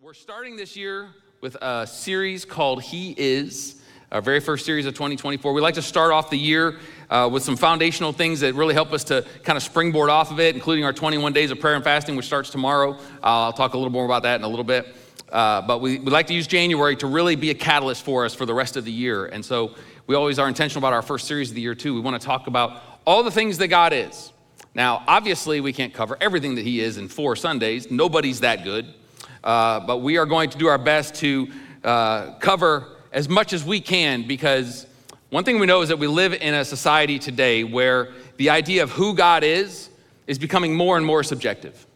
We're starting this year with a series called He Is, our very first series of 2024. We like to start off the year uh, with some foundational things that really help us to kind of springboard off of it, including our 21 days of prayer and fasting, which starts tomorrow. Uh, I'll talk a little more about that in a little bit. Uh, but we, we like to use January to really be a catalyst for us for the rest of the year. And so we always are intentional about our first series of the year, too. We want to talk about all the things that God is. Now, obviously, we can't cover everything that He is in four Sundays. Nobody's that good. Uh, but we are going to do our best to uh, cover as much as we can because one thing we know is that we live in a society today where the idea of who God is is becoming more and more subjective.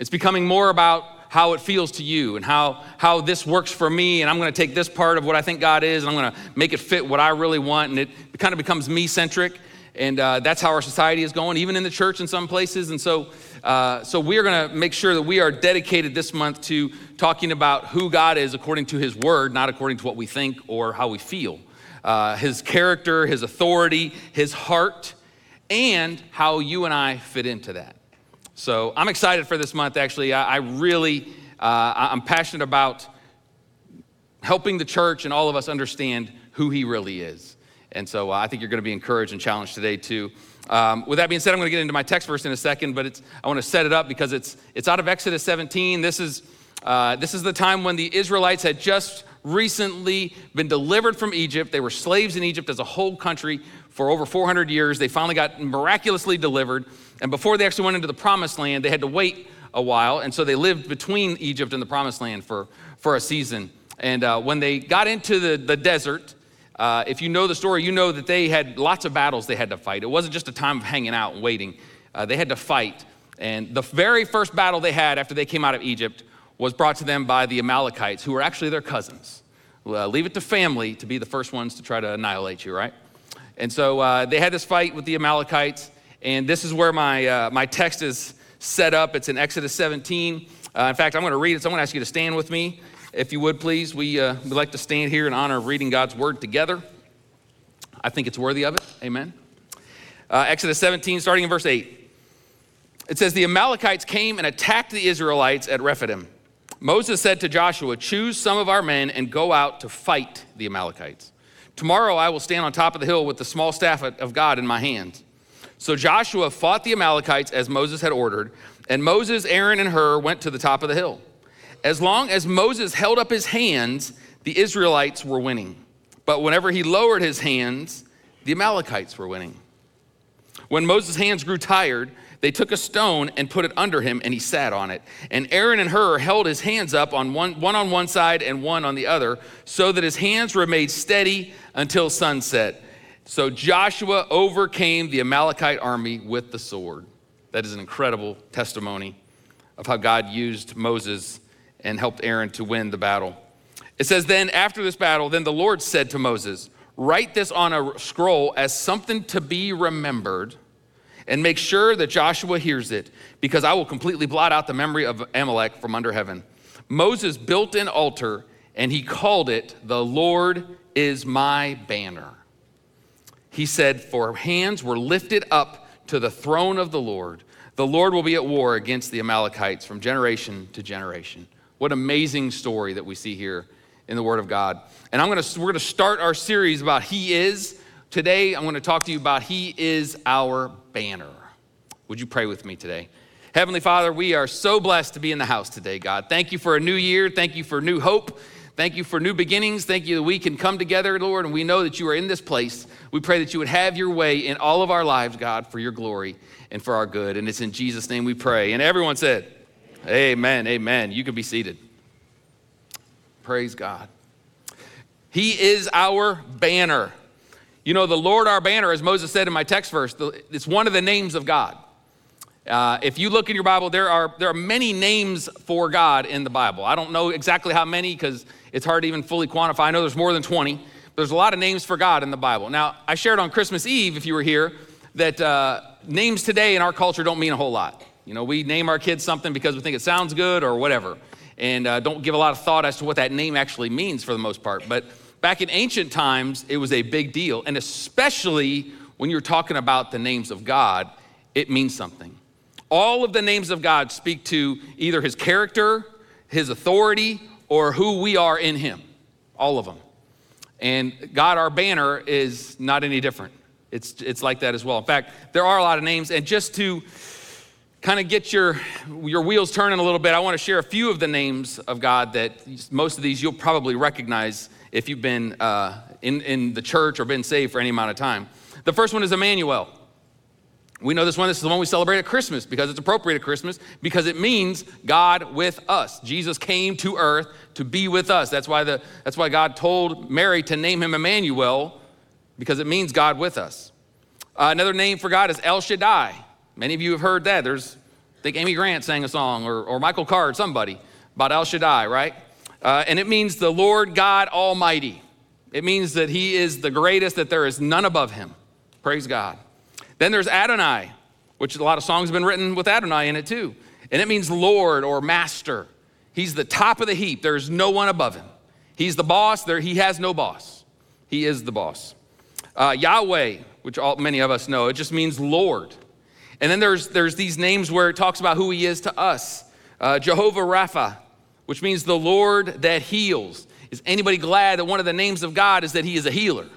It's becoming more about how it feels to you and how, how this works for me, and I'm gonna take this part of what I think God is and I'm gonna make it fit what I really want, and it kind of becomes me centric. And uh, that's how our society is going, even in the church in some places. And so, uh, so we are going to make sure that we are dedicated this month to talking about who God is according to His Word, not according to what we think or how we feel. Uh, his character, His authority, His heart, and how you and I fit into that. So I'm excited for this month. Actually, I, I really, uh, I'm passionate about helping the church and all of us understand who He really is. And so uh, I think you're going to be encouraged and challenged today, too. Um, with that being said, I'm going to get into my text verse in a second, but I want to set it up because it's, it's out of Exodus 17. This is, uh, this is the time when the Israelites had just recently been delivered from Egypt. They were slaves in Egypt as a whole country for over 400 years. They finally got miraculously delivered. And before they actually went into the promised land, they had to wait a while. And so they lived between Egypt and the promised land for, for a season. And uh, when they got into the, the desert, uh, if you know the story, you know that they had lots of battles they had to fight. It wasn't just a time of hanging out and waiting, uh, they had to fight. And the very first battle they had after they came out of Egypt was brought to them by the Amalekites, who were actually their cousins. Uh, leave it to family to be the first ones to try to annihilate you, right? And so uh, they had this fight with the Amalekites, and this is where my, uh, my text is set up. It's in Exodus 17. Uh, in fact, I'm going to read it, so I'm going to ask you to stand with me if you would, please, we uh, would like to stand here in honor of reading God's word together. I think it's worthy of it. Amen. Uh, Exodus 17, starting in verse 8. It says, The Amalekites came and attacked the Israelites at Rephidim. Moses said to Joshua, Choose some of our men and go out to fight the Amalekites. Tomorrow I will stand on top of the hill with the small staff of God in my hand. So Joshua fought the Amalekites as Moses had ordered, and Moses, Aaron, and Hur went to the top of the hill. As long as Moses held up his hands, the Israelites were winning. But whenever he lowered his hands, the Amalekites were winning. When Moses' hands grew tired, they took a stone and put it under him, and he sat on it. And Aaron and Hur held his hands up on one, one on one side and one on the other, so that his hands remained steady until sunset. So Joshua overcame the Amalekite army with the sword. That is an incredible testimony of how God used Moses and helped Aaron to win the battle. It says, Then after this battle, then the Lord said to Moses, Write this on a scroll as something to be remembered, and make sure that Joshua hears it, because I will completely blot out the memory of Amalek from under heaven. Moses built an altar, and he called it, The Lord is my banner. He said, For hands were lifted up to the throne of the Lord. The Lord will be at war against the Amalekites from generation to generation. What amazing story that we see here in the Word of God. And I'm gonna, we're going to start our series about He is. Today, I'm to talk to you about He is our banner. Would you pray with me today? Heavenly Father, we are so blessed to be in the house today, God. Thank you for a new year. Thank you for new hope. Thank you for new beginnings. Thank you that we can come together, Lord, and we know that you are in this place. We pray that you would have your way in all of our lives, God, for your glory and for our good. And it's in Jesus' name we pray. And everyone said, Amen. Amen. You can be seated. Praise God. He is our banner. You know, the Lord our banner, as Moses said in my text verse, it's one of the names of God. Uh, if you look in your Bible, there are, there are many names for God in the Bible. I don't know exactly how many because it's hard to even fully quantify. I know there's more than 20, but there's a lot of names for God in the Bible. Now, I shared on Christmas Eve, if you were here, that uh, names today in our culture don't mean a whole lot. You know, we name our kids something because we think it sounds good or whatever, and uh, don't give a lot of thought as to what that name actually means for the most part. But back in ancient times, it was a big deal, and especially when you're talking about the names of God, it means something. All of the names of God speak to either his character, his authority, or who we are in him. All of them. And God, our banner, is not any different. It's, it's like that as well. In fact, there are a lot of names. And just to kind of get your, your wheels turning a little bit, I want to share a few of the names of God that most of these you'll probably recognize if you've been uh, in, in the church or been saved for any amount of time. The first one is Emmanuel. We know this one. This is the one we celebrate at Christmas because it's appropriate at Christmas because it means God with us. Jesus came to earth to be with us. That's why, the, that's why God told Mary to name him Emmanuel because it means God with us. Uh, another name for God is El Shaddai. Many of you have heard that. There's, I think Amy Grant sang a song or, or Michael Card, somebody, about El Shaddai, right? Uh, and it means the Lord God Almighty. It means that he is the greatest, that there is none above him. Praise God. Then there's Adonai, which a lot of songs have been written with Adonai in it too. And it means Lord or Master. He's the top of the heap. There's no one above him. He's the boss. There, he has no boss. He is the boss. Uh, Yahweh, which all, many of us know, it just means Lord. And then there's, there's these names where it talks about who he is to us. Uh, Jehovah Rapha, which means the Lord that heals. Is anybody glad that one of the names of God is that he is a healer?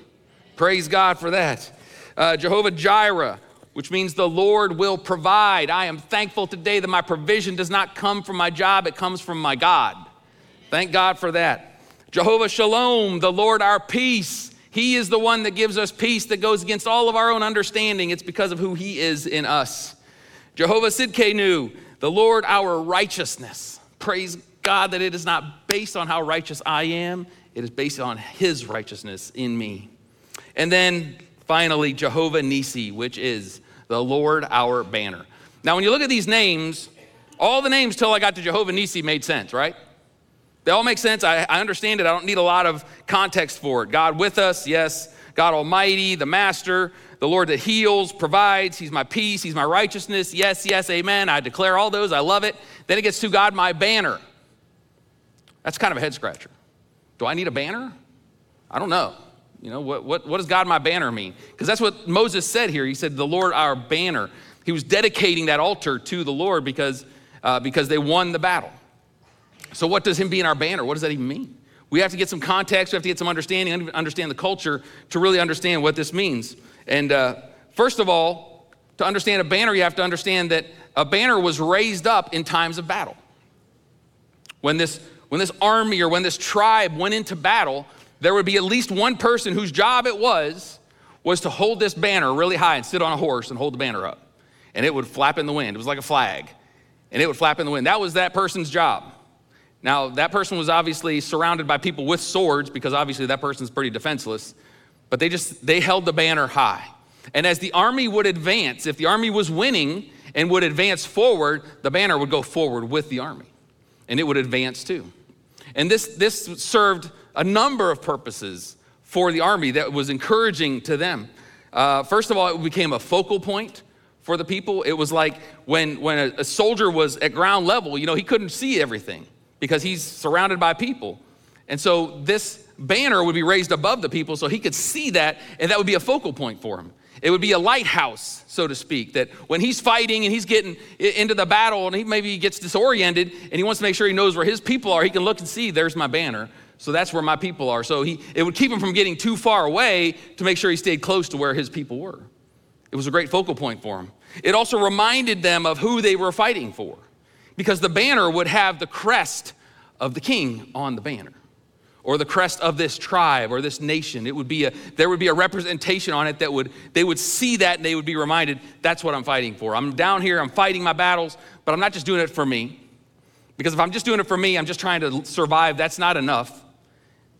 Praise God for that. Uh, Jehovah Jireh, which means the Lord will provide. I am thankful today that my provision does not come from my job, it comes from my God. Thank God for that. Jehovah Shalom, the Lord our peace. He is the one that gives us peace that goes against all of our own understanding. It's because of who He is in us. Jehovah Sidkenu, the Lord our righteousness. Praise God that it is not based on how righteous I am, it is based on His righteousness in me. And then finally, Jehovah Nisi, which is the Lord our banner. Now, when you look at these names, all the names till I got to Jehovah Nisi made sense, right? They all make sense. I, I understand it. I don't need a lot of context for it. God with us, yes. God Almighty, the Master, the Lord that heals, provides. He's my peace. He's my righteousness. Yes, yes, amen. I declare all those. I love it. Then it gets to God, my banner. That's kind of a head scratcher. Do I need a banner? I don't know. You know, what, what, what does God, my banner mean? Because that's what Moses said here. He said, the Lord, our banner. He was dedicating that altar to the Lord because, uh, because they won the battle. So, what does him being our banner? What does that even mean? We have to get some context, we have to get some understanding, understand the culture to really understand what this means. And uh, first of all, to understand a banner, you have to understand that a banner was raised up in times of battle. When this, when this army or when this tribe went into battle, there would be at least one person whose job it was was to hold this banner really high and sit on a horse and hold the banner up. And it would flap in the wind. It was like a flag. And it would flap in the wind. That was that person's job. Now, that person was obviously surrounded by people with swords because obviously that person's pretty defenseless, but they just they held the banner high. And as the army would advance, if the army was winning and would advance forward, the banner would go forward with the army. And it would advance too. And this this served a number of purposes for the army that was encouraging to them. Uh, first of all, it became a focal point for the people. It was like when, when a, a soldier was at ground level, you know, he couldn't see everything because he's surrounded by people. And so this banner would be raised above the people so he could see that, and that would be a focal point for him. It would be a lighthouse, so to speak, that when he's fighting and he's getting into the battle and he maybe gets disoriented and he wants to make sure he knows where his people are, he can look and see, there's my banner. So that's where my people are. So he, it would keep him from getting too far away to make sure he stayed close to where his people were. It was a great focal point for him. It also reminded them of who they were fighting for because the banner would have the crest of the king on the banner. Or the crest of this tribe or this nation. It would be a there would be a representation on it that would they would see that and they would be reminded that's what i'm fighting for. I'm down here i'm fighting my battles but i'm not just doing it for me. Because if i'm just doing it for me i'm just trying to survive that's not enough.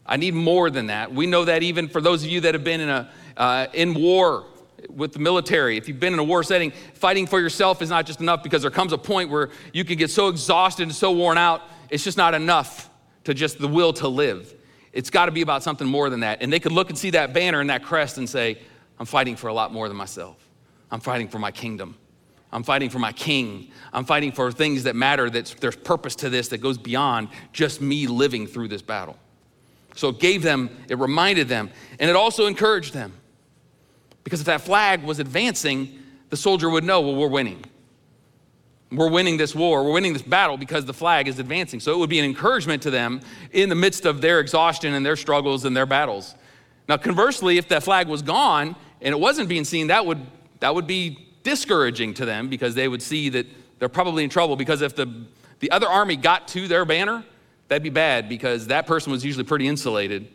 I need more than that. We know that even for those of you that have been in a uh, in war with the military, if you've been in a war setting, fighting for yourself is not just enough because there comes a point where you can get so exhausted and so worn out, it's just not enough to just the will to live. It's got to be about something more than that. And they could look and see that banner and that crest and say, I'm fighting for a lot more than myself. I'm fighting for my kingdom. I'm fighting for my king. I'm fighting for things that matter, that there's purpose to this that goes beyond just me living through this battle. So it gave them, it reminded them, and it also encouraged them. Because if that flag was advancing, the soldier would know, well, we're winning. we're winning this war, we're winning this battle because the flag is advancing. So it would be an encouragement to them in the midst of their exhaustion and their struggles and their battles. Now, conversely, if that flag was gone and it wasn't being seen, that would, that would be discouraging to them because they would see that they're probably in trouble. Because if the, the other army got to their banner, that'd be bad because that person was usually pretty insulated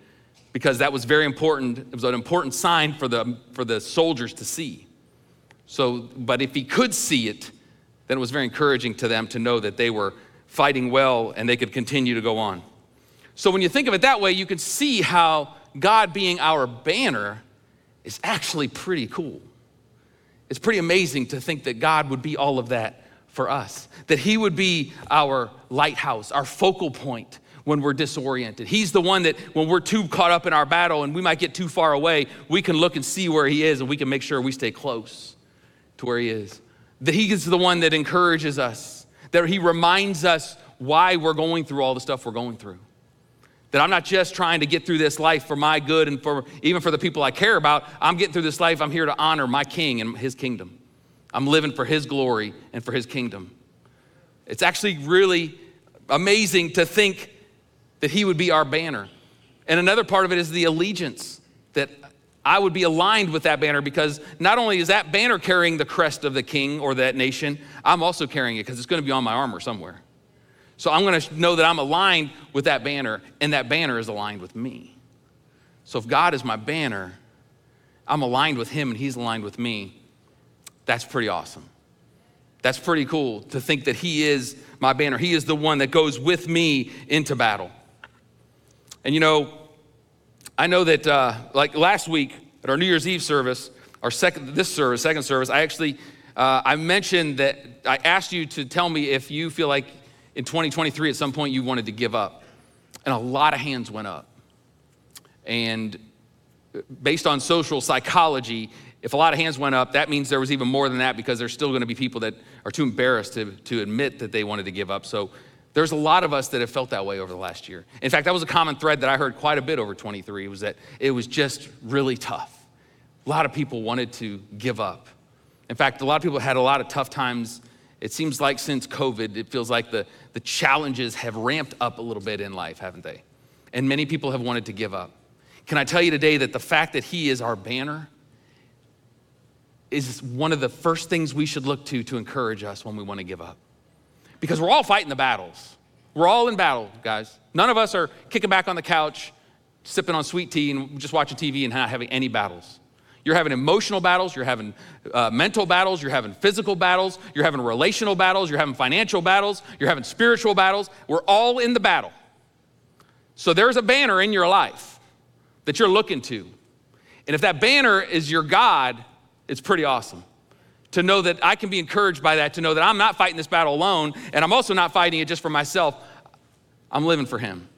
because that was very important. It was an important sign for the, for the soldiers to see. So, but if he could see it, then it was very encouraging to them to know that they were fighting well and they could continue to go on. So when you think of it that way, you can see how God being our banner is actually pretty cool. It's pretty amazing to think that God would be all of that for us, that He would be our lighthouse, our focal point when we're disoriented. He's the one that when we're too caught up in our battle and we might get too far away, we can look and see where He is and we can make sure we stay close to where He is. That He is the one that encourages us, that He reminds us why we're going through all the stuff we're going through. That I'm not just trying to get through this life for my good and for even for the people I care about. I'm getting through this life. I'm here to honor my king and his kingdom. I'm living for his glory and for his kingdom. It's actually really amazing to think that he would be our banner. And another part of it is the allegiance that I would be aligned with that banner because not only is that banner carrying the crest of the king or that nation, I'm also carrying it because it's going to be on my armor somewhere. So I'm going to know that I'm aligned with that banner, and that banner is aligned with me. So if God is my banner, I'm aligned with Him and He's aligned with me. That's pretty awesome. That's pretty cool to think that He is my banner. He is the one that goes with me into battle. And you know, I know that uh, like last week at our New Year's Eve service, our second this service, second service, I actually uh, I mentioned that I asked you to tell me if you feel like in 2023 at some point you wanted to give up. And a lot of hands went up. And based on social psychology, if a lot of hands went up, that means there was even more than that because there's still going to be people that are too embarrassed to, to admit that they wanted to give up. So there's a lot of us that have felt that way over the last year. In fact, that was a common thread that I heard quite a bit over 23 was that it was just really tough. A lot of people wanted to give up. In fact, a lot of people had a lot of tough times it seems like since COVID, it feels like the, the challenges have ramped up a little bit in life, haven't they? And many people have wanted to give up. Can I tell you today that the fact that He is our banner is one of the first things we should look to to encourage us when we want to give up? Because we're all fighting the battles. We're all in battle, guys. None of us are kicking back on the couch, sipping on sweet tea, and just watching TV and not having any battles. You're having emotional battles, you're having uh, mental battles, you're having physical battles, you're having relational battles, you're having financial battles, you're having spiritual battles. We're all in the battle. So there's a banner in your life that you're looking to. And if that banner is your God, it's pretty awesome to know that I can be encouraged by that, to know that I'm not fighting this battle alone, and I'm also not fighting it just for myself. I'm living for Him.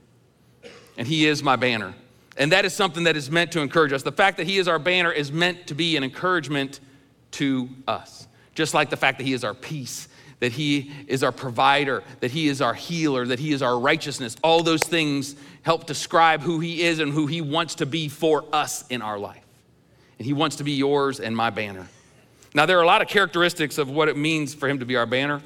And He is my banner. And that is something that is meant to encourage us. The fact that He is our banner is meant to be an encouragement to us. Just like the fact that He is our peace, that He is our provider, that He is our healer, that He is our righteousness. All those things help describe who He is and who He wants to be for us in our life. And He wants to be yours and my banner. Now, there are a lot of characteristics of what it means for Him to be our banner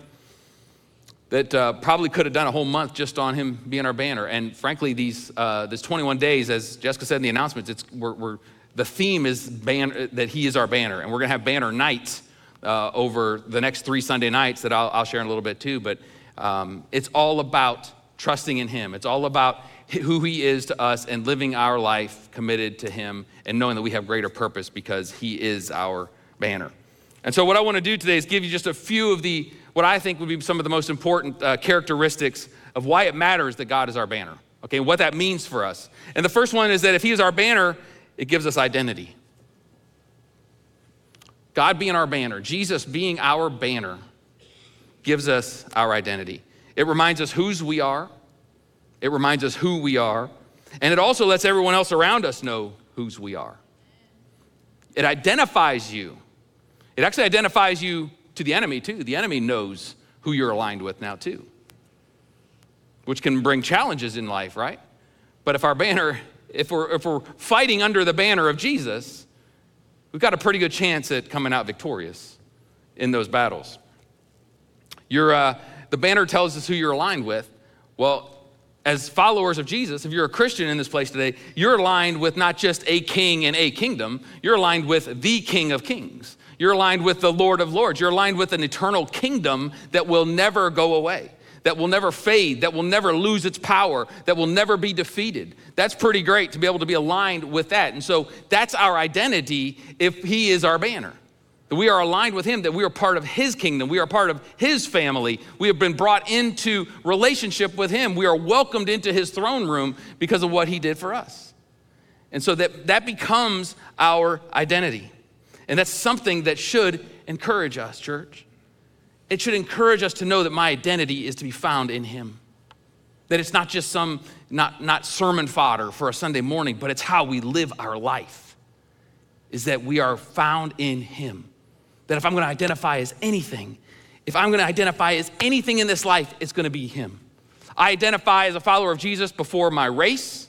that uh, probably could have done a whole month just on him being our banner. And frankly, these uh, this 21 days, as Jessica said in the announcements, it's we're, we're the theme is ban- that he is our banner, and we're going to have banner nights uh, over the next three Sunday nights that I'll, I'll share in a little bit too. But um, it's all about trusting in Him. It's all about who He is to us and living our life committed to Him and knowing that we have greater purpose because He is our banner. And so, what I want to do today is give you just a few of the what I think would be some of the most important uh, characteristics of why it matters that God is our banner, okay, what that means for us. And the first one is that if He is our banner, it gives us identity. God being our banner, Jesus being our banner, gives us our identity. It reminds us whose we are, it reminds us who we are, and it also lets everyone else around us know whose we are. It identifies you. It actually identifies you to the enemy, too. The enemy knows who you're aligned with now, too, which can bring challenges in life, right? But if our banner, if we're, if we're fighting under the banner of Jesus, we've got a pretty good chance at coming out victorious in those battles. You're, uh, the banner tells us who you're aligned with. Well, as followers of Jesus, if you're a Christian in this place today, you're aligned with not just a king and a kingdom, you're aligned with the King of Kings. You're aligned with the Lord of Lords. You're aligned with an eternal kingdom that will never go away, that will never fade, that will never lose its power, that will never be defeated. That's pretty great to be able to be aligned with that. And so that's our identity if He is our banner. That we are aligned with Him, that we are part of His kingdom, we are part of His family. We have been brought into relationship with Him. We are welcomed into His throne room because of what He did for us. And so that, that becomes our identity. And that's something that should encourage us, church. It should encourage us to know that my identity is to be found in Him. That it's not just some, not, not sermon fodder for a Sunday morning, but it's how we live our life, is that we are found in Him that if I'm to identify as anything, if I'm to identify as anything in this life, it's to be Him. I identify as a follower of Jesus before my race.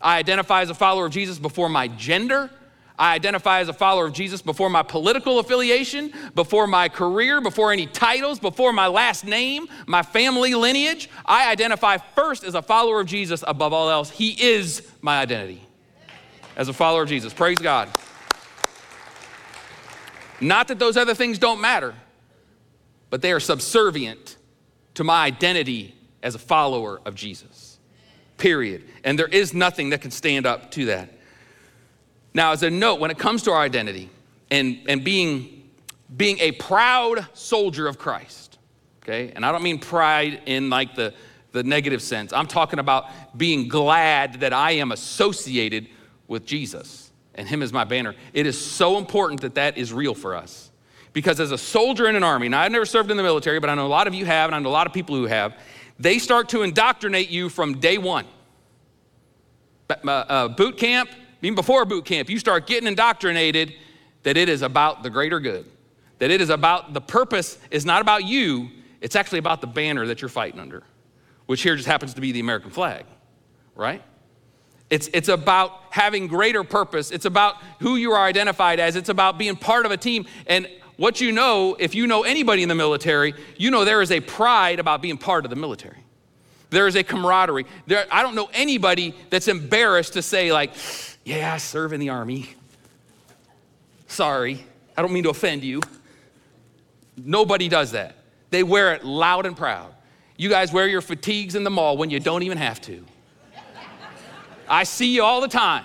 I identify as a follower of Jesus before my gender. I identify as a follower of Jesus before my political affiliation, before my career, before any titles, before my last name, my family lineage. I identify first as a follower of Jesus above all else. He is my identity as a follower of Jesus. Praise God. Not that those other things don't matter, but they are subservient to my identity as a follower of Jesus. Period. And there is nothing that can stand up to that. Now, as a note, when it comes to our identity and, and being, being a proud soldier of Christ, okay, and I don't mean pride in like the, the negative sense, I'm talking about being glad that I am associated with Jesus and him as my banner. It is so important that that is real for us. Because as a soldier in an army, now I've never served in the military, but I know a lot of you have, and I know a lot of people who have, they start to indoctrinate you from day one. Uh, uh, boot camp, even before boot camp, you start getting indoctrinated that it is about the greater good, that it is about the purpose is not about you, it's actually about the banner that you're fighting under, which here just happens to be the American flag, right? It's, it's about having greater purpose. It's about who you are identified as. It's about being part of a team. And what you know, if you know anybody in the military, you know there is a pride about being part of the military. There is a camaraderie. There, I don't know anybody that's embarrassed to say, like, yeah, I serve in the army. Sorry, I don't mean to offend you. Nobody does that. They wear it loud and proud. You guys wear your fatigues in the mall when you don't even have to. I see you all the time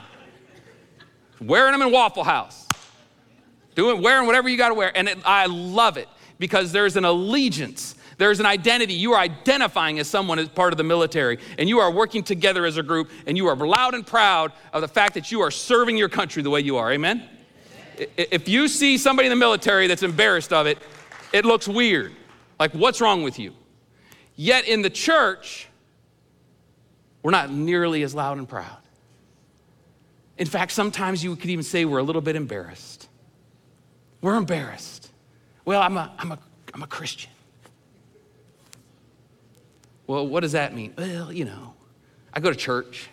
wearing them in Waffle House, doing, wearing whatever you got to wear. And it, I love it because there's an allegiance. There's an identity. You are identifying as someone as part of the military, and you are working together as a group, and you are loud and proud of the fact that you are serving your country the way you are. Amen? If you see somebody in the military that's embarrassed of it, it looks weird. Like, what's wrong with you? Yet in the church, we're not nearly as loud and proud. In fact, sometimes you could even say we're a little bit embarrassed. We're embarrassed. Well, I'm a, I'm a, I'm a Christian. Well, what does that mean? Well, you know, I go to church.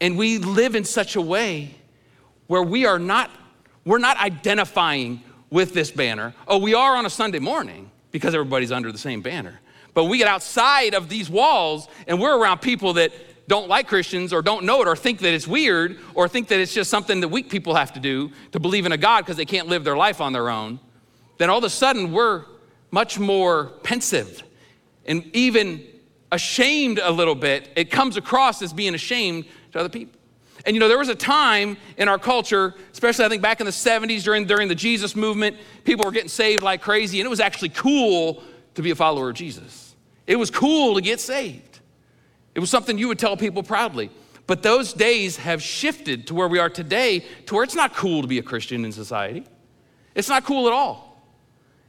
And we live in such a way where we are not, we're not identifying with this banner. Oh, we are on a Sunday morning because everybody's under the same banner. But we get outside of these walls and we're around people that don't like Christians or don't know it or think that it's weird or think that it's just something that weak people have to do to believe in a God because they can't live their life on their own, then all of a sudden we're much more pensive and even ashamed a little bit. It comes across as being ashamed to other people. And you know, there was a time in our culture, especially I think back in the 70s during, during the Jesus movement, people were getting saved like crazy, and it was actually cool to be a follower of Jesus. It was cool to get saved. It was something you would tell people proudly. But those days have shifted to where we are today, to where it's not cool to be a Christian in society. It's not cool at all.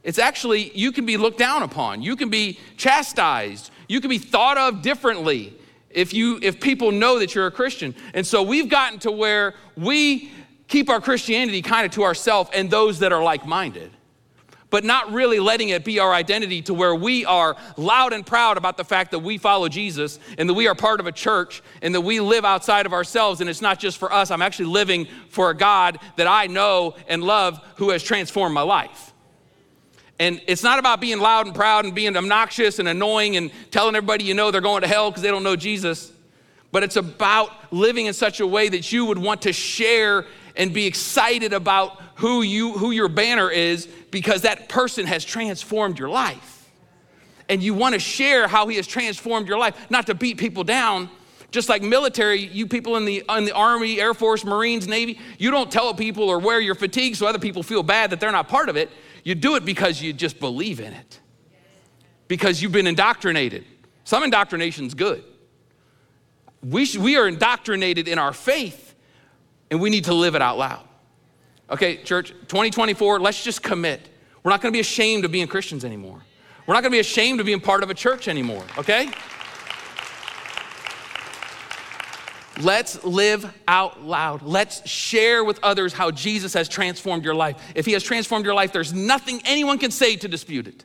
It's actually, you can be looked down upon, you can be chastised, you can be thought of differently if, you, if people know that you're a Christian. And so we've gotten to where we keep our Christianity kind of to ourselves and those that are like minded but not really letting it be our identity to where we are loud and proud about the fact that we follow Jesus and that we are part of a church and that we live outside of ourselves and it's not just for us. I'm actually living for a God that I know and love who has transformed my life. And it's not about being loud and proud and being obnoxious and annoying and telling everybody you know they're going to hell because they don't know Jesus. But it's about living in such a way that you would want to share and be excited about who you who your banner is because that person has transformed your life. And you want to share how he has transformed your life, not to beat people down, just like military, you people in the, in the Army, Air Force, Marines, Navy, you don't tell people or wear your fatigue so other people feel bad that they're not part of it. You do it because you just believe in it, because you've been indoctrinated. Some indoctrination's good. We, we are indoctrinated in our faith, and we need to live it out loud. Okay, church, 2024, let's just commit. We're not gonna be ashamed of being Christians anymore. We're not gonna be ashamed of being part of a church anymore, okay? Let's live out loud. Let's share with others how Jesus has transformed your life. If he has transformed your life, there's nothing anyone can say to dispute it.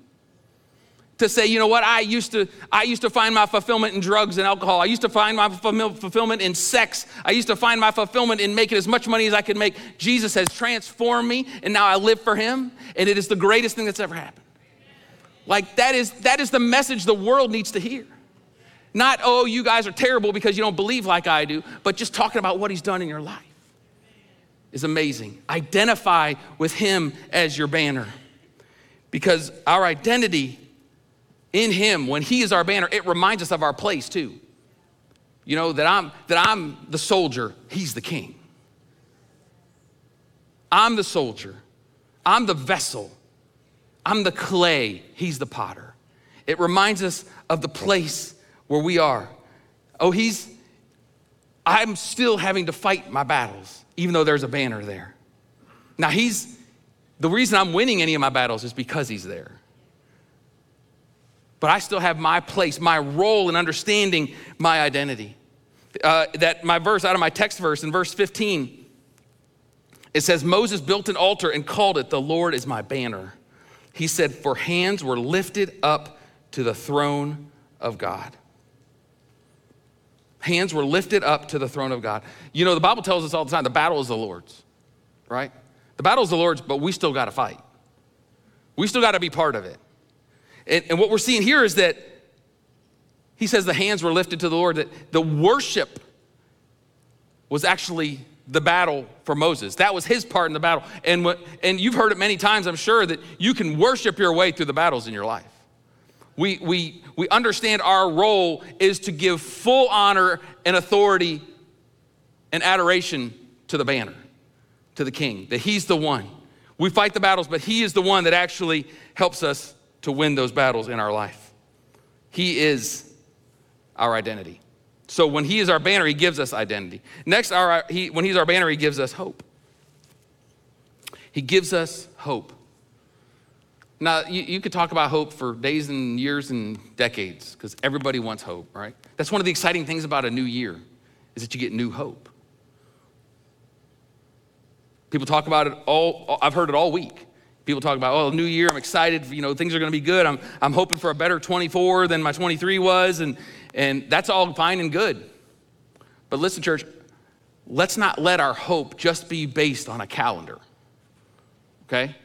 To say, you know what, I used to, I used to find my fulfillment in drugs and alcohol. I used to find my fulfillment in sex. I used to find my fulfillment in making as much money as I could make. Jesus has transformed me, and now I live for him, and it is the greatest thing that's ever happened. Like that is that is the message the world needs to hear. Not, oh, you guys are terrible because you don't believe like I do, but just talking about what he's done in your life is amazing. Identify with him as your banner because our identity in him, when he is our banner, it reminds us of our place too. You know, that I'm, that I'm the soldier, he's the king. I'm the soldier, I'm the vessel, I'm the clay, he's the potter. It reminds us of the place where we are. Oh, he's, I'm still having to fight my battles, even though there's a banner there. Now, he's, the reason I'm winning any of my battles is because he's there. But I still have my place, my role in understanding my identity. Uh, that my verse out of my text verse in verse 15, it says, Moses built an altar and called it, The Lord is my banner. He said, For hands were lifted up to the throne of God hands were lifted up to the throne of God. You know, the Bible tells us all the time the battle is the Lord's, right? The battle is the Lord's, but we still got to fight. We still got to be part of it. And, and, what we're seeing here is that he says the hands were lifted to the Lord, that the worship was actually the battle for Moses. That was his part in the battle. And, what, and you've heard it many times, I'm sure, that you can worship your way through the battles in your life. We, we, we understand our role is to give full honor and authority and adoration to the banner, to the king, that he's the one. We fight the battles, but he is the one that actually helps us to win those battles in our life. He is our identity. So when he is our banner, he gives us identity. Next, our, he, when he's our banner, he gives us hope. He gives us hope. Now, you, you, could talk about hope for days and years and decades because everybody wants hope, right? That's one of the exciting things about a new year is that you get new hope. People talk about it all, I've heard it all week. People talk about, oh, new year, I'm excited, you know, things are gonna be good. I'm, I'm hoping for a better 24 than my 23 was, and, and that's all fine and good. But listen, church, let's not let our hope just be based on a calendar, okay?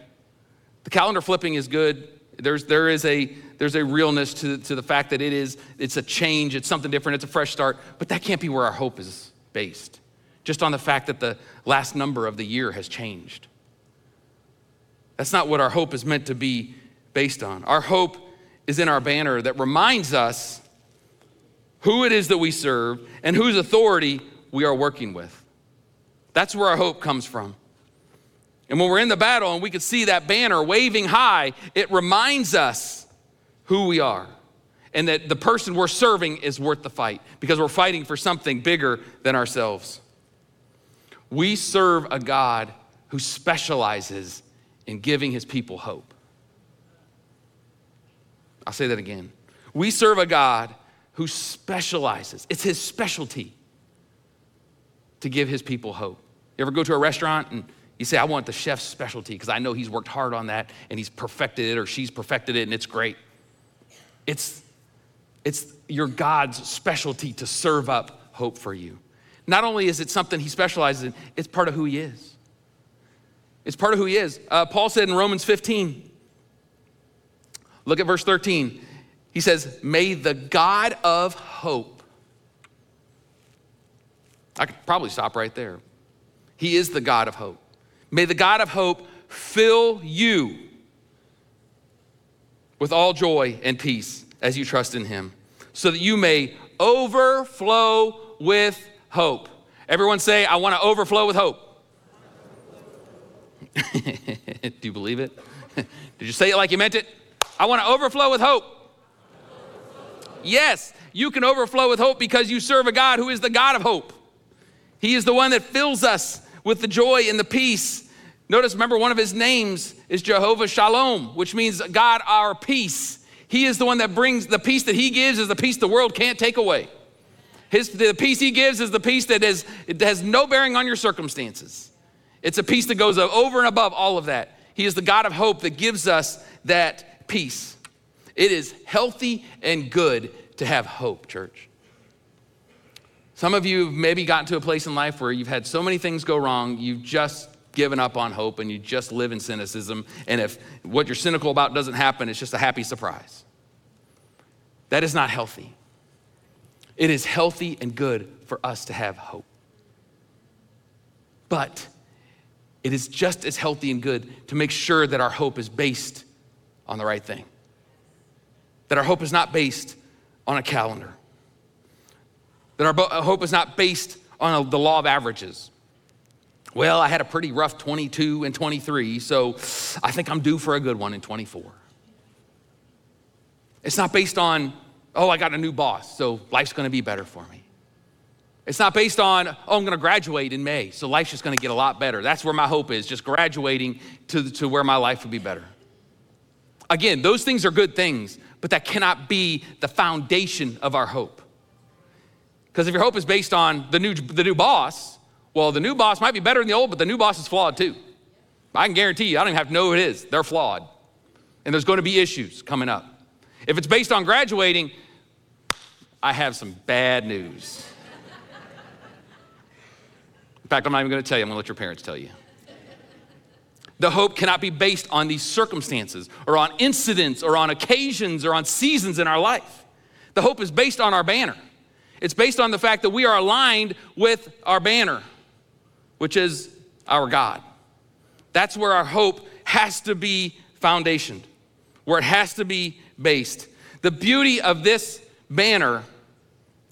The calendar flipping is good. There's, there is a, there's a realness to, to the fact that it is, it's a change, it's something different, it's a fresh start, but that can't be where our hope is based. Just on the fact that the last number of the year has changed. That's not what our hope is meant to be based on. Our hope is in our banner that reminds us who it is that we serve and whose authority we are working with. That's where our hope comes from. And when we're in the battle and we can see that banner waving high, it reminds us who we are and that the person we're serving is worth the fight because we're fighting for something bigger than ourselves. We serve a God who specializes in giving his people hope. I'll say that again. We serve a God who specializes, it's his specialty to give his people hope. You ever go to a restaurant and you say, I want the chef's specialty because I know he's worked hard on that and he's perfected it or she's perfected it and it's great. It's, it's your God's specialty to serve up hope for you. Not only is it something he specializes in, it's part of who he is. It's part of who he is. Uh, Paul said in Romans 15, Look at verse 13. He says, May the God of hope. I could probably stop right there. He is the God of hope. May the God of hope fill you with all joy and peace as you trust in him, so that you may overflow with hope. Everyone say, I want to overflow with hope. Do you believe it? Did you say it like you meant it? I want to overflow with hope. Yes, you can overflow with hope because you serve a God who is the God of hope. He is the one that fills us with the joy and the peace. Notice, remember, one of his names is Jehovah Shalom, which means God our peace. He is the one that brings the peace that he gives is the peace the world can't take away. His, the peace he gives is the peace that is, it has no bearing on your circumstances. It's a peace that goes over and above all of that. He is the God of hope that gives us that peace. It is healthy and good to have hope, church. Some of you have maybe gotten to a place in life where you've had so many things go wrong, you've just given up on hope and you just live in cynicism. And if what you're cynical about doesn't happen, it's just a happy surprise. That is not healthy. It is healthy and good for us to have hope. But it is just as healthy and good to make sure that our hope is based on the right thing. That our hope is not based on a calendar. That our uh, hope is not based on uh, the law of averages. Well, I had a pretty rough 22 and 23, so I think I'm due for a good one in 24. It's not based on, oh, I got a new boss, so life's gonna be better for me. It's not based on, oh, I'm gonna graduate in May, so life's just gonna get a lot better. That's where my hope is, just graduating to, to where my life will be better. Again, those things are good things, but that cannot be the foundation of our hope. Because if your hope is based on the new, the new boss, well, the new boss might be better than the old, but the new boss is flawed too. I can guarantee you, I don't even have to know who it is. They're flawed. And there's going to be issues coming up. If it's based on graduating, I have some bad news. In fact, I'm not even going to tell you, I'm going to let your parents tell you. The hope cannot be based on these circumstances or on incidents or on occasions or on seasons in our life. The hope is based on our banner. It's based on the fact that we are aligned with our banner, which is our God. That's where our hope has to be foundationed, where it has to be based. The beauty of this banner,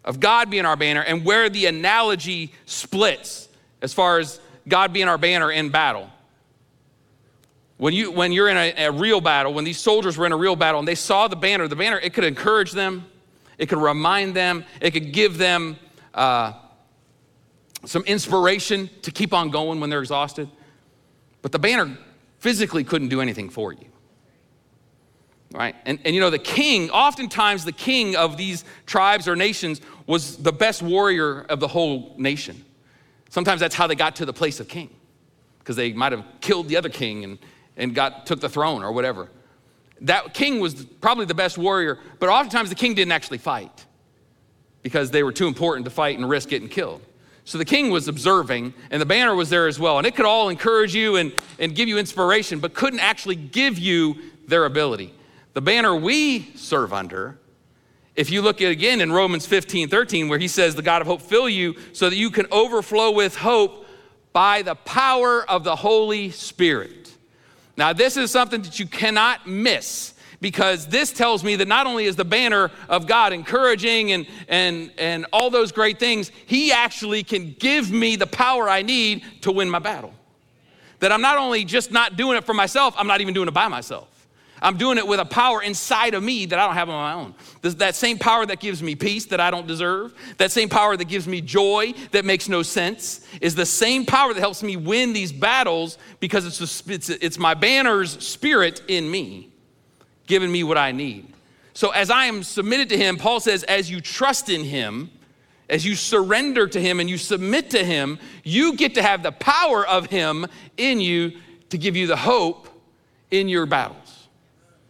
of God being our banner, and where the analogy splits as far as God being our banner in battle when, you, when you're in a, a, real battle, when these soldiers were in a real battle and they saw the banner, the banner, it could encourage them, it could remind them, it could give them uh, some inspiration to keep on going when they're exhausted. But the banner physically couldn't do anything for you. Right? And, and you know, the king, oftentimes the king of these tribes or nations was the best warrior of the whole nation. Sometimes that's how they got to the place of king, because they might have killed the other king and and got took the throne or whatever. That king was probably the best warrior, but oftentimes the king didn't actually fight because they were too important to fight and risk getting killed. So the king was observing, and the banner was there as well. And it could all encourage you and, and give you inspiration, but couldn't actually give you their ability. The banner we serve under, if you look at again in Romans 15 13, where he says, The God of hope fill you so that you can overflow with hope by the power of the Holy Spirit. Now, this is something that you cannot miss because this tells me that not only is the banner of God encouraging and, and, and all those great things, He actually can give me the power I need to win my battle. That I'm not only just not doing it for myself, I'm not even doing it by myself. I'm doing it with a power inside of me that I don't have on my own. That same power that gives me peace that I don't deserve, that same power that gives me joy that makes no sense, is the same power that helps me win these battles because it's, a, it's, it's my banner's spirit in me, giving me what I need. So as I am submitted to Him, Paul says, as you trust in Him, as you surrender to Him and you submit to Him, you get to have the power of Him in you to give you the hope in your battle.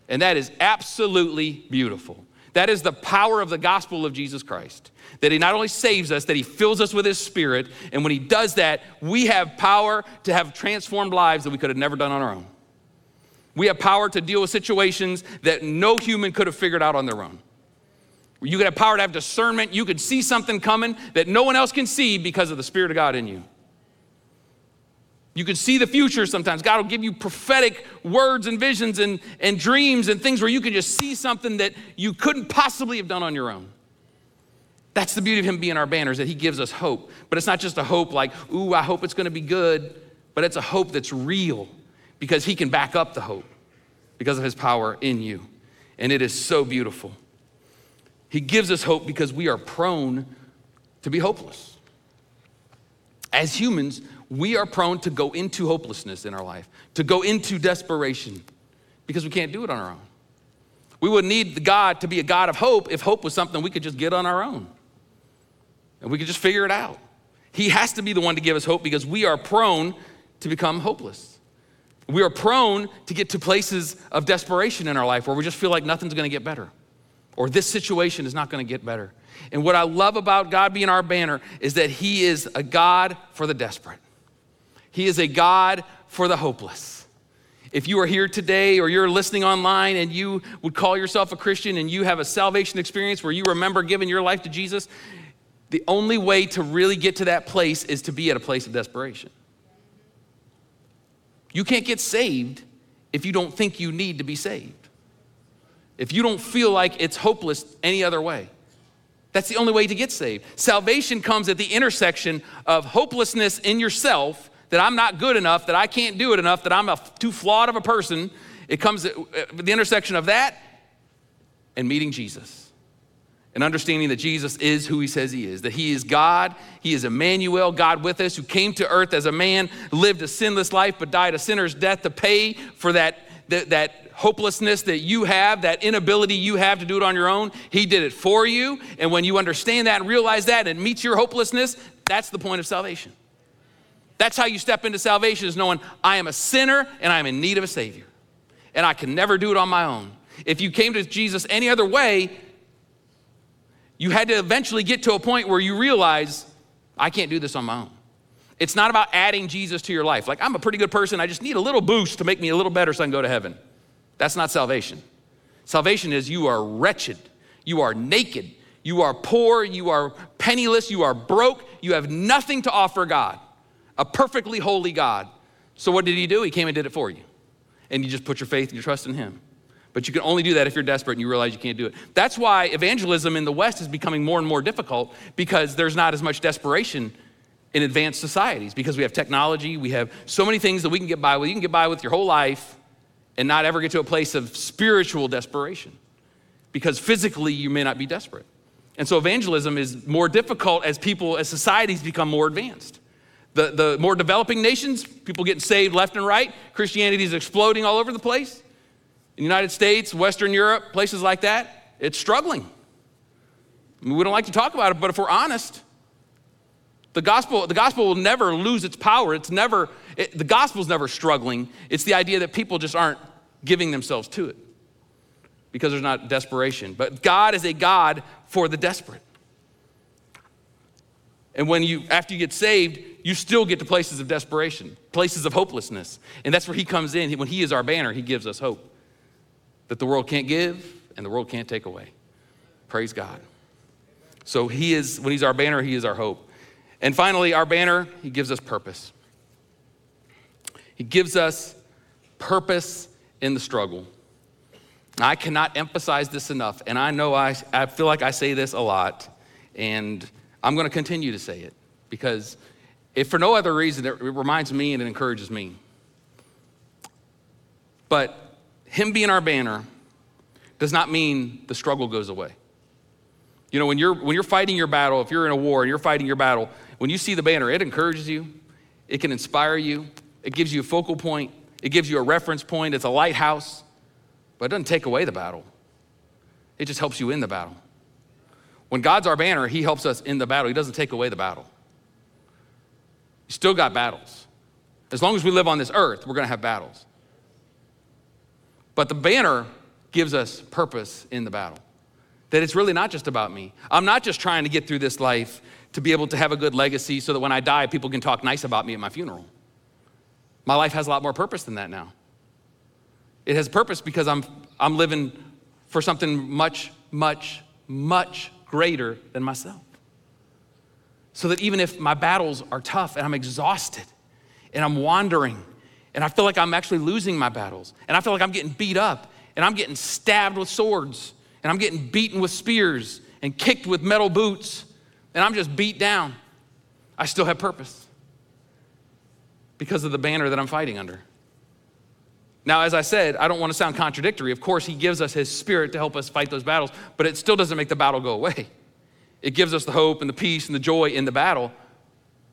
And that is absolutely beautiful. That is the power of the gospel of Jesus Christ. That he not only saves us, that he fills us with his spirit. And when he does that, we have power to have transformed lives that we could have never done on our own. We have power to deal with situations that no human could have figured out on their own. You could have power to have discernment. You could see something coming that no one else can see because of the Spirit of God in you. You can see the future sometimes. God will give you prophetic words and visions and, and dreams and things where you can just see something that you couldn't possibly have done on your own. That's the beauty of Him being our banner, is that He gives us hope. But it's not just a hope like, ooh, I hope it's gonna be good, but it's a hope that's real because He can back up the hope because of His power in you. And it is so beautiful. He gives us hope because we are prone to be hopeless. As humans, we are prone to go into hopelessness in our life, to go into desperation because we can't do it on our own. We would need God to be a God of hope if hope was something we could just get on our own and we could just figure it out. He has to be the one to give us hope because we are prone to become hopeless. We are prone to get to places of desperation in our life where we just feel like nothing's gonna get better or this situation is not going to get better. And what I love about God being our banner is that He is a God for the desperate, He is a God for the hopeless. If you are here today or you're listening online and you would call yourself a Christian and you have a salvation experience where you remember giving your life to Jesus, the only way to really get to that place is to be at a place of desperation. You can't get saved if you don't think you need to be saved if you don't feel like it's hopeless any other way. That's the only way to get saved. Salvation comes at the intersection of hopelessness in yourself, that I'm not good enough, that I can't do it enough, that I'm a, too flawed of a person. It comes at the intersection of that and meeting Jesus and understanding that Jesus is who he says he is, that he is God, he is Emmanuel, God with us, who came to earth as a man, lived a sinless life, but died a sinner's death to pay for that, that, that hopelessness that you have, that inability you have to do it on your own. He did it for you. And when you understand that and realize that and meets your hopelessness, that's the point of salvation. That's how you step into salvation is knowing I am a sinner and I'm in need of a Savior. And I can never do it on my own. If you came to Jesus any other way, you had to eventually get to a point where you realize, I can't do this on my own. It's not about adding Jesus to your life. Like, I'm a pretty good person. I just need a little boost to make me a little better so I can go to heaven. That's not salvation. Salvation is you are wretched, you are naked, you are poor, you are penniless, you are broke, you have nothing to offer God, a perfectly holy God. So, what did He do? He came and did it for you. And you just put your faith and your trust in Him. But you can only do that if you're desperate and you realize you can't do it. That's why evangelism in the West is becoming more and more difficult because there's not as much desperation in advanced societies because we have technology, we have so many things that we can get by with. You can get by with your whole life and not ever get to a place of spiritual desperation because physically you may not be desperate. And so evangelism is more difficult as people, as societies become more advanced. The, the more developing nations, people getting saved left and right, Christianity is exploding all over the place. In the United States, Western Europe, places like that, it's struggling. I mean, we don't like to talk about it, but if we're honest, the gospel, the gospel will never lose its power. It's never, it, the gospel's never struggling. It's the idea that people just aren't giving themselves to it because there's not desperation. But God is a God for the desperate. And when you, after you get saved, you still get to places of desperation, places of hopelessness. And that's where He comes in. When He is our banner, He gives us hope that the world can't give and the world can't take away. Praise God. So He is, when He's our banner, He is our hope. And finally, our banner, He gives us purpose. He gives us purpose in the struggle. I cannot emphasize this enough, and I know I, I feel like I say this a lot, and I'm going to continue to say it because, if for no other reason, it reminds me and it encourages me. But Him being our banner does not mean the struggle goes away. You know, when you're, when you're fighting your battle, if you're in a war and you're fighting your battle, when you see the banner, it encourages you, it can inspire you, it gives you a focal point, it gives you a reference point, it's a lighthouse, but it doesn't take away the battle. It just helps you in the battle. When God's our banner, He helps us in the battle. He doesn't take away the battle. You still got battles. As long as we live on this earth, we're going to have battles. But the banner gives us purpose in the battle. That it's really not just about me. I'm not just trying to get through this life to be able to have a good legacy so that when I die, people can talk nice about me at my funeral. My life has a lot more purpose than that now. It has purpose because I'm, I'm living for something much, much, much greater than myself. So that even if my battles are tough and I'm exhausted and I'm wandering and I feel like I'm actually losing my battles and I feel like I'm getting beat up and I'm getting stabbed with swords and I'm getting beaten with spears and kicked with metal boots and I'm just beat down, I still have purpose because of the banner that I'm fighting under. Now, as I said, I don't want to sound contradictory. Of course, He gives us His Spirit to help us fight those battles, but it still doesn't make the battle go away. It gives us the hope and the peace and the joy in the battle,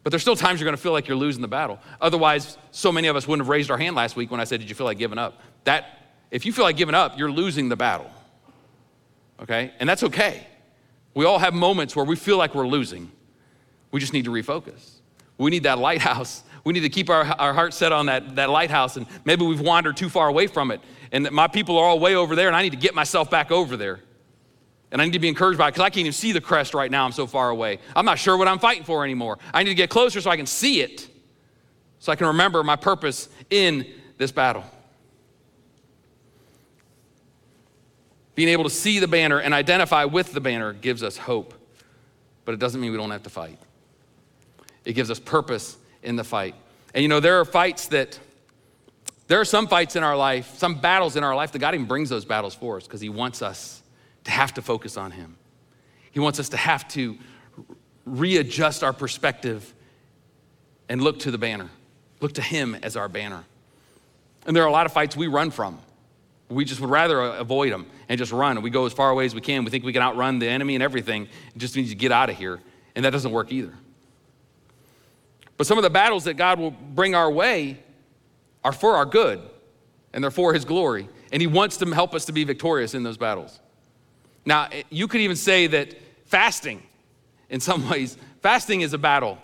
but there's still times you're going to feel like you're losing the battle. Otherwise, so many of us wouldn't have raised our hand last week when I said, Did you feel like giving up? That, if you feel like giving up, you're losing the battle. Okay? And that's okay. We all have moments where we feel like we're losing. We just need to refocus. We need that lighthouse we need to keep our, our heart set on that, that lighthouse, and maybe we've wandered too far away from it. And my people are all way over there, and I need to get myself back over there. And I need to be encouraged by it because I can't even see the crest right now. I'm so far away. I'm not sure what I'm fighting for anymore. I need to get closer so I can see it, so I can remember my purpose in this battle. Being able to see the banner and identify with the banner gives us hope, but it doesn't mean we don't have to fight. It gives us purpose in the fight. And you know, there are fights that, there are some fights in our life, some battles in our life that God even brings those battles for us because He wants us to have to focus on Him. He wants us to have to readjust our perspective and look to the banner, look to Him as our banner. And there are a lot of fights we run from. We just would rather uh, avoid them and just run. We go as far away as we can. We think we can outrun the enemy and everything. It just means you get out of here. And that doesn't work either. But some of the battles that God will bring our way are for our good and they're for His glory. And He wants to help us to be victorious in those battles. Now, eh, you could even say that fasting, in some ways, fasting is a battle.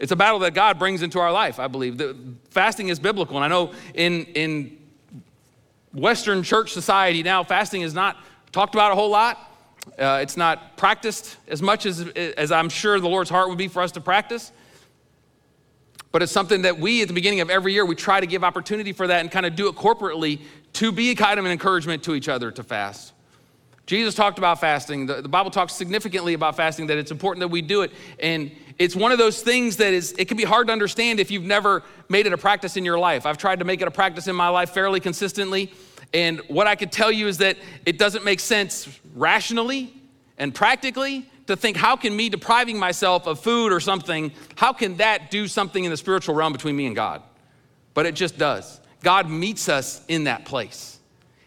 It's a battle that God brings into our life, I believe. The, fasting is biblical. And I know in, in Western church society now, fasting is not talked about a whole lot. Uh, it's not practiced as much as, as I'm sure the Lord's heart would be for us to practice. But it's something that we, at the beginning of every year, we try to give opportunity for that and kind of do it corporately to be kind of an encouragement to each other to fast. Jesus talked about fasting. The, the Bible talks significantly about fasting, that it's important that we do it. And it's one of those things that is, it can be hard to understand if you've never made it a practice in your life. I've tried to make it a practice in my life fairly consistently. And what I could tell you is that it doesn't make sense rationally and practically to think, how can me depriving myself of food or something, how can that do something in the spiritual realm between me and God? But it just does. God meets us in that place.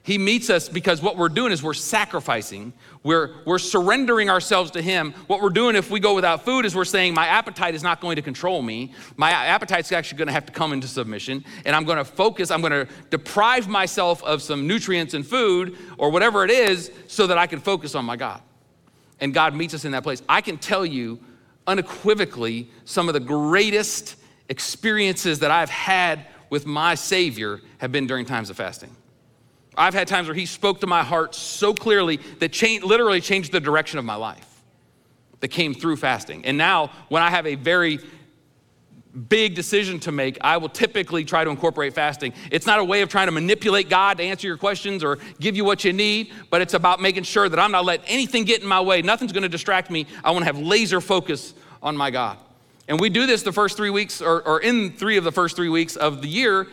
He meets us because what we're doing is we're sacrificing. We're, we're surrendering ourselves to Him. What we're doing if we go without food is we're saying, My appetite is not going to control me. My appetite's actually going to have to come into submission. And I'm going to focus, I'm going to deprive myself of some nutrients and food or whatever it is so that I can focus on my God. And God meets us in that place. I can tell you unequivocally some of the greatest experiences that I've had with my Savior have been during times of fasting. I've had times where he spoke to my heart so clearly that literally changed the direction of my life that came through fasting. And now, when I have a very big decision to make, I will typically try to incorporate fasting. It's not a way of trying to manipulate God to answer your questions or give you what you need, but it's about making sure that I'm not letting anything get in my way. Nothing's going to distract me. I want to have laser focus on my God. And we do this the first three weeks, or, or in three of the first three weeks of the year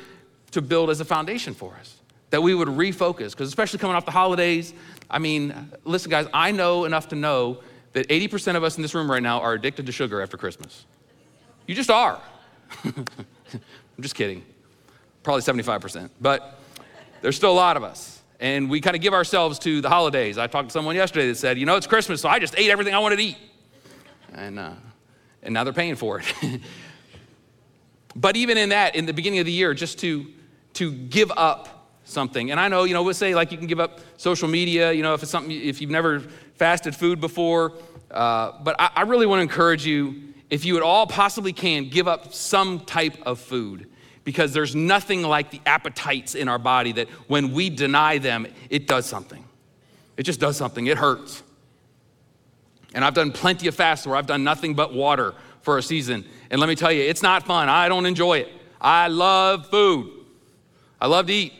to build as a foundation for us that we would refocus, because especially coming off the holidays, I mean, listen, guys, I know enough to know that 80% of us in this room right now are addicted to sugar after Christmas. You just are. I'm just kidding. Probably 75%. But there's still a lot of us. And we kind of give ourselves to the holidays. I talked to someone yesterday that said, you know, it's Christmas, so I just ate everything I wanted to eat. And, uh, and now they're paying for it. but even in that, in the beginning of the year, just to, to give up something. And I know, you know, we'll say like you can give up social media, you know, if it's something, if you've never fasted food before. Uh, but I, I really want to encourage you, if you at all possibly can, give up some type of food because there's nothing like the appetites in our body that when we deny them, it does something. It just does something, it hurts. And I've done plenty of fasts where I've done nothing but water for a season. And let me tell you, it's not fun. I don't enjoy it. I love food. I love to eat.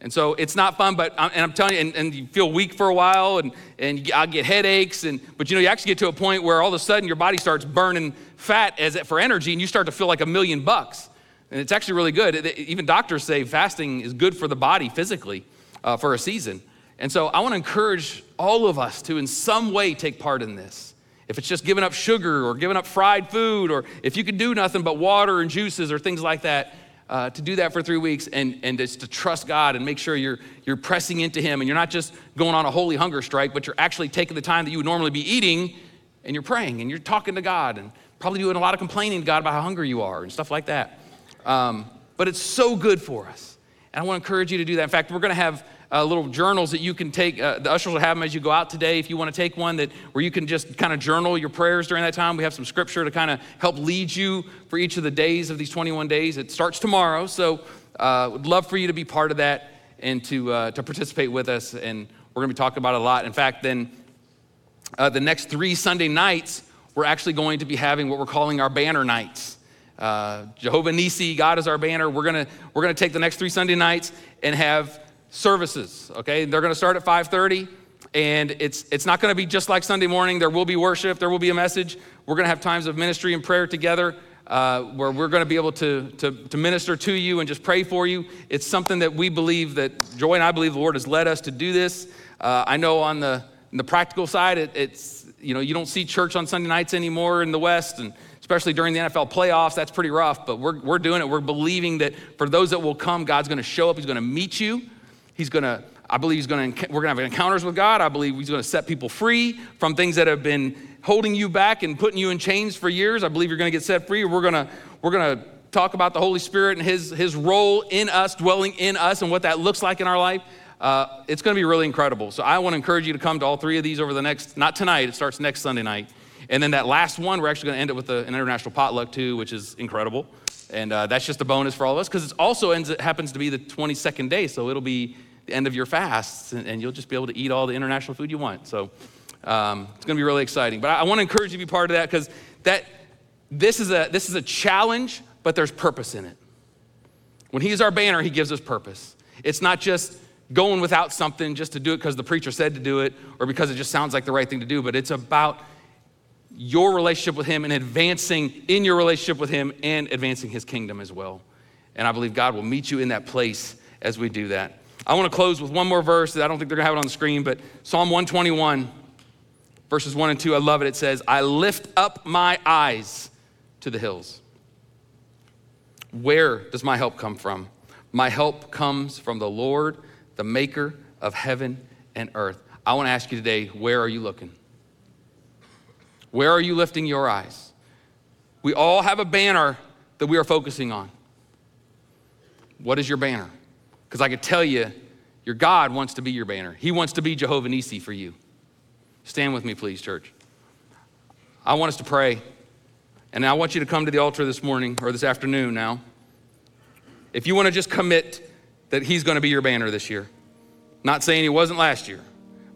And so it's not fun, but I'm, and I'm telling you, and, and, you feel weak for a while, and, and I get headaches, and but you know, you actually get to a point where all of a sudden your body starts burning fat as for energy, and you start to feel like a million bucks. And it's actually really good. Even doctors say fasting is good for the body physically uh, for a season. And so I want to encourage all of us to, in some way, take part in this. If it's just giving up sugar or giving up fried food, or if you can do nothing but water and juices or things like that, uh, to do that for three weeks and, and just to trust God and make sure you're, you're pressing into Him and you're not just going on a holy hunger strike, but you're actually taking the time that you would normally be eating and you're praying and you're talking to God and probably doing a lot of complaining to God about how hungry you are and stuff like that. Um, but it's so good for us. And I want to encourage you to do that. In fact, we're going to have uh, little journals that you can take. Uh, the ushers will have them as you go out today. If you want to take one that where you can just kind of journal your prayers during that time, we have some scripture to kind of help lead you for each of the days of these 21 days. It starts tomorrow, so uh, would love for you to be part of that and to uh, to participate with us. And we're going to be talking about a lot. In fact, then uh, the next three Sunday nights, we're actually going to be having what we're calling our banner nights. Uh, Jehovah Nisi, God is our banner. We're gonna we're gonna take the next three Sunday nights and have services. Okay, they're gonna start at 5:30, and it's it's not gonna be just like Sunday morning. There will be worship. There will be a message. We're gonna have times of ministry and prayer together. Uh, where we're going to be able to, to, to, minister to you and just pray for you. It's something that we believe that Joy and I believe the Lord has led us to do this. Uh, I know on the, the practical side, it, it's, you know, you don't see church on Sunday nights anymore in the West. And especially during the NFL playoffs. That's pretty rough, but we're, we're doing it. We're believing that for those that will come, God's going to show up. He's going to meet you. He's going to, I believe he's going to, we're going to have encounters with God. I believe he's going to set people free from things that have been holding you back and putting you in chains for years. I believe you're going to get set free. We're going to, we're going to talk about the Holy Spirit and his, his role in us, dwelling in us, and what that looks like in our life. Uh, it's going to be really incredible. So I want to encourage you to come to all three of these over the next, not tonight, it starts next Sunday night. And then that last one, we're actually going to end it with a, an international potluck too, which is incredible. And uh, that's just a bonus for all of us because it also ends, it happens to be the 22nd day. So it'll be the end of your fasts and, and you'll just be able to eat all the international food you want. So um, it's going to be really exciting. But I, I want to encourage you to be part of that because that, this, is a, this is a challenge, but there's purpose in it. When He's our banner, He gives us purpose. It's not just going without something just to do it because the preacher said to do it or because it just sounds like the right thing to do, but it's about your relationship with Him and advancing in your relationship with Him and advancing His kingdom as well. And I believe God will meet you in that place as we do that. I want to close with one more verse that I don't think they're going to have it on the screen, but Psalm 121, verses 1 and 2. I love it. It says, I lift up my eyes to the hills. Where does my help come from? My help comes from the Lord, the maker of heaven and earth. I want to ask you today, where are you looking? Where are you lifting your eyes? We all have a banner that we are focusing on. What is your banner? Because I could tell you, your God wants to be your banner. He wants to be Jehovah Nisi for you. Stand with me, please, church. I want us to pray. And I want you to come to the altar this morning or this afternoon now. If you want to just commit that He's going to be your banner this year, not saying He wasn't last year,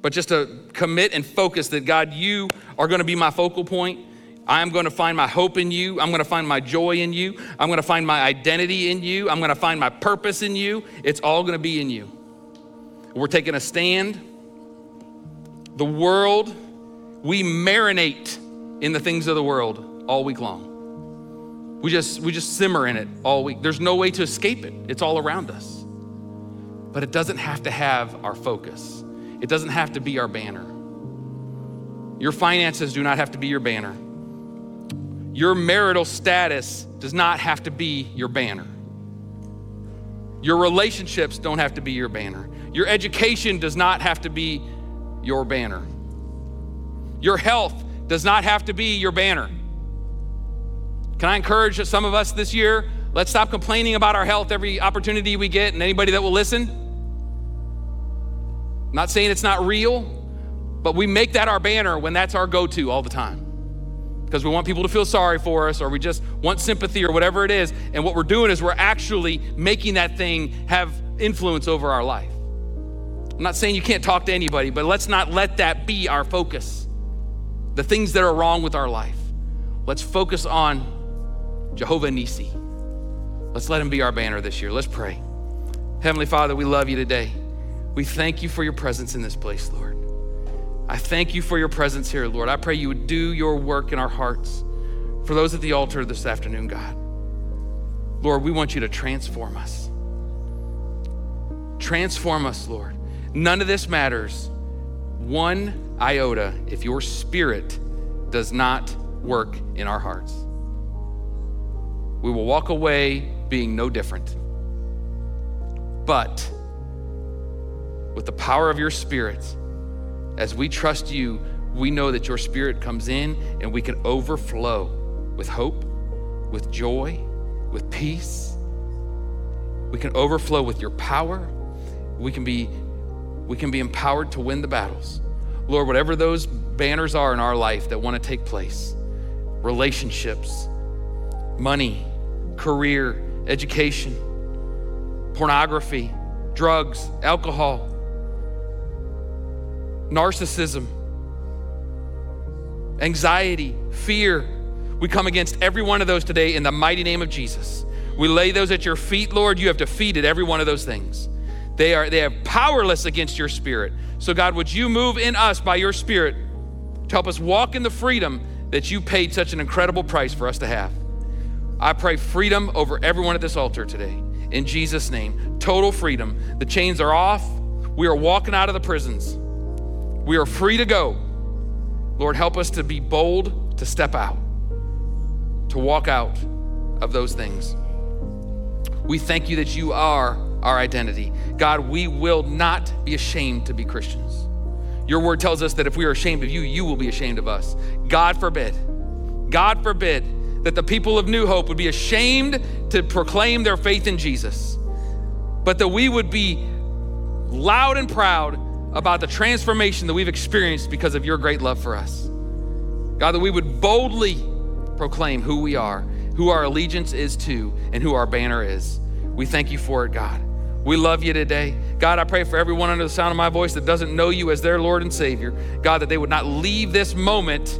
but just to commit and focus that God, you are going to be my focal point. I'm going to find my hope in you. I'm going to find my joy in you. I'm going to find my identity in you. I'm going to find my purpose in you. It's all going to be in you. We're taking a stand. The world, we marinate in the things of the world all week long. We just we just simmer in it all week. There's no way to escape it. It's all around us. But it doesn't have to have our focus. It doesn't have to be our banner. Your finances do not have to be your banner. Your marital status does not have to be your banner. Your relationships don't have to be your banner. Your education does not have to be your banner. Your health does not have to be your banner. Can I encourage some of us this year? Let's stop complaining about our health every opportunity we get, and anybody that will listen. I'm not saying it's not real, but we make that our banner when that's our go to all the time. Because we want people to feel sorry for us or we just want sympathy or whatever it is. And what we're doing is we're actually making that thing have influence over our life. I'm not saying you can't talk to anybody, but let's not let that be our focus. The things that are wrong with our life. Let's focus on Jehovah Nisi. Let's let him be our banner this year. Let's pray. Heavenly Father, we love you today. We thank you for your presence in this place, Lord. I thank you for your presence here, Lord. I pray you would do your work in our hearts. For those at the altar this afternoon, God, Lord, we want you to transform us. Transform us, Lord. None of this matters one iota if your spirit does not work in our hearts. We will walk away being no different. But with the power of your spirit, as we trust you, we know that your spirit comes in and we can overflow with hope, with joy, with peace. We can overflow with your power. We can be we can be empowered to win the battles. Lord, whatever those banners are in our life that want to take place, relationships, money, career, education, pornography, drugs, alcohol, narcissism, anxiety, fear. We come against every one of those today in the mighty name of Jesus. We lay those at your feet, Lord. You have defeated every one of those things. They are they are powerless against your spirit. So God, would you move in us by your spirit to help us walk in the freedom that you paid such an incredible price for us to have. I pray freedom over everyone at this altar today. In Jesus' name, total freedom. The chains are off. We are walking out of the prisons. We are free to go. Lord, help us to be bold to step out, to walk out of those things. We thank you that you are our identity. God, we will not be ashamed to be Christians. Your word tells us that if we are ashamed of you, you will be ashamed of us. God forbid, God forbid that the people of New Hope would be ashamed to proclaim their faith in Jesus, but that we would be loud and proud about the transformation that we've experienced because of your great love for us. God, that we would boldly proclaim who we are, who our allegiance is to, and who our banner is. We thank you for it, God. We love you today. God, I pray for everyone under the sound of my voice that doesn't know you as their Lord and Savior. God, that they would not leave this moment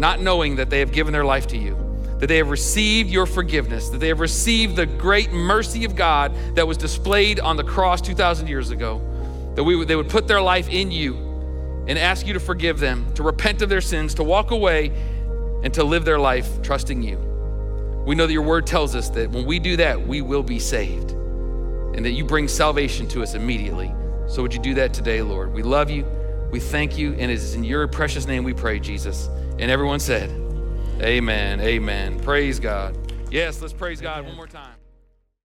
not knowing that they have given their life to you, that they have received your forgiveness, that they have received the great mercy of God that was displayed on the cross 2,000 years ago that we, they would put their life in you and ask you to forgive them, to repent of their sins, to walk away, and to live their life trusting you. We know that your word tells us that when we do that, we will be saved and that you bring salvation to us immediately. So would you do that today, Lord? We love you. We thank you. And it is in your precious name we pray, Jesus. And everyone said, Amen. Amen. Praise God. Yes, let's praise God one more time.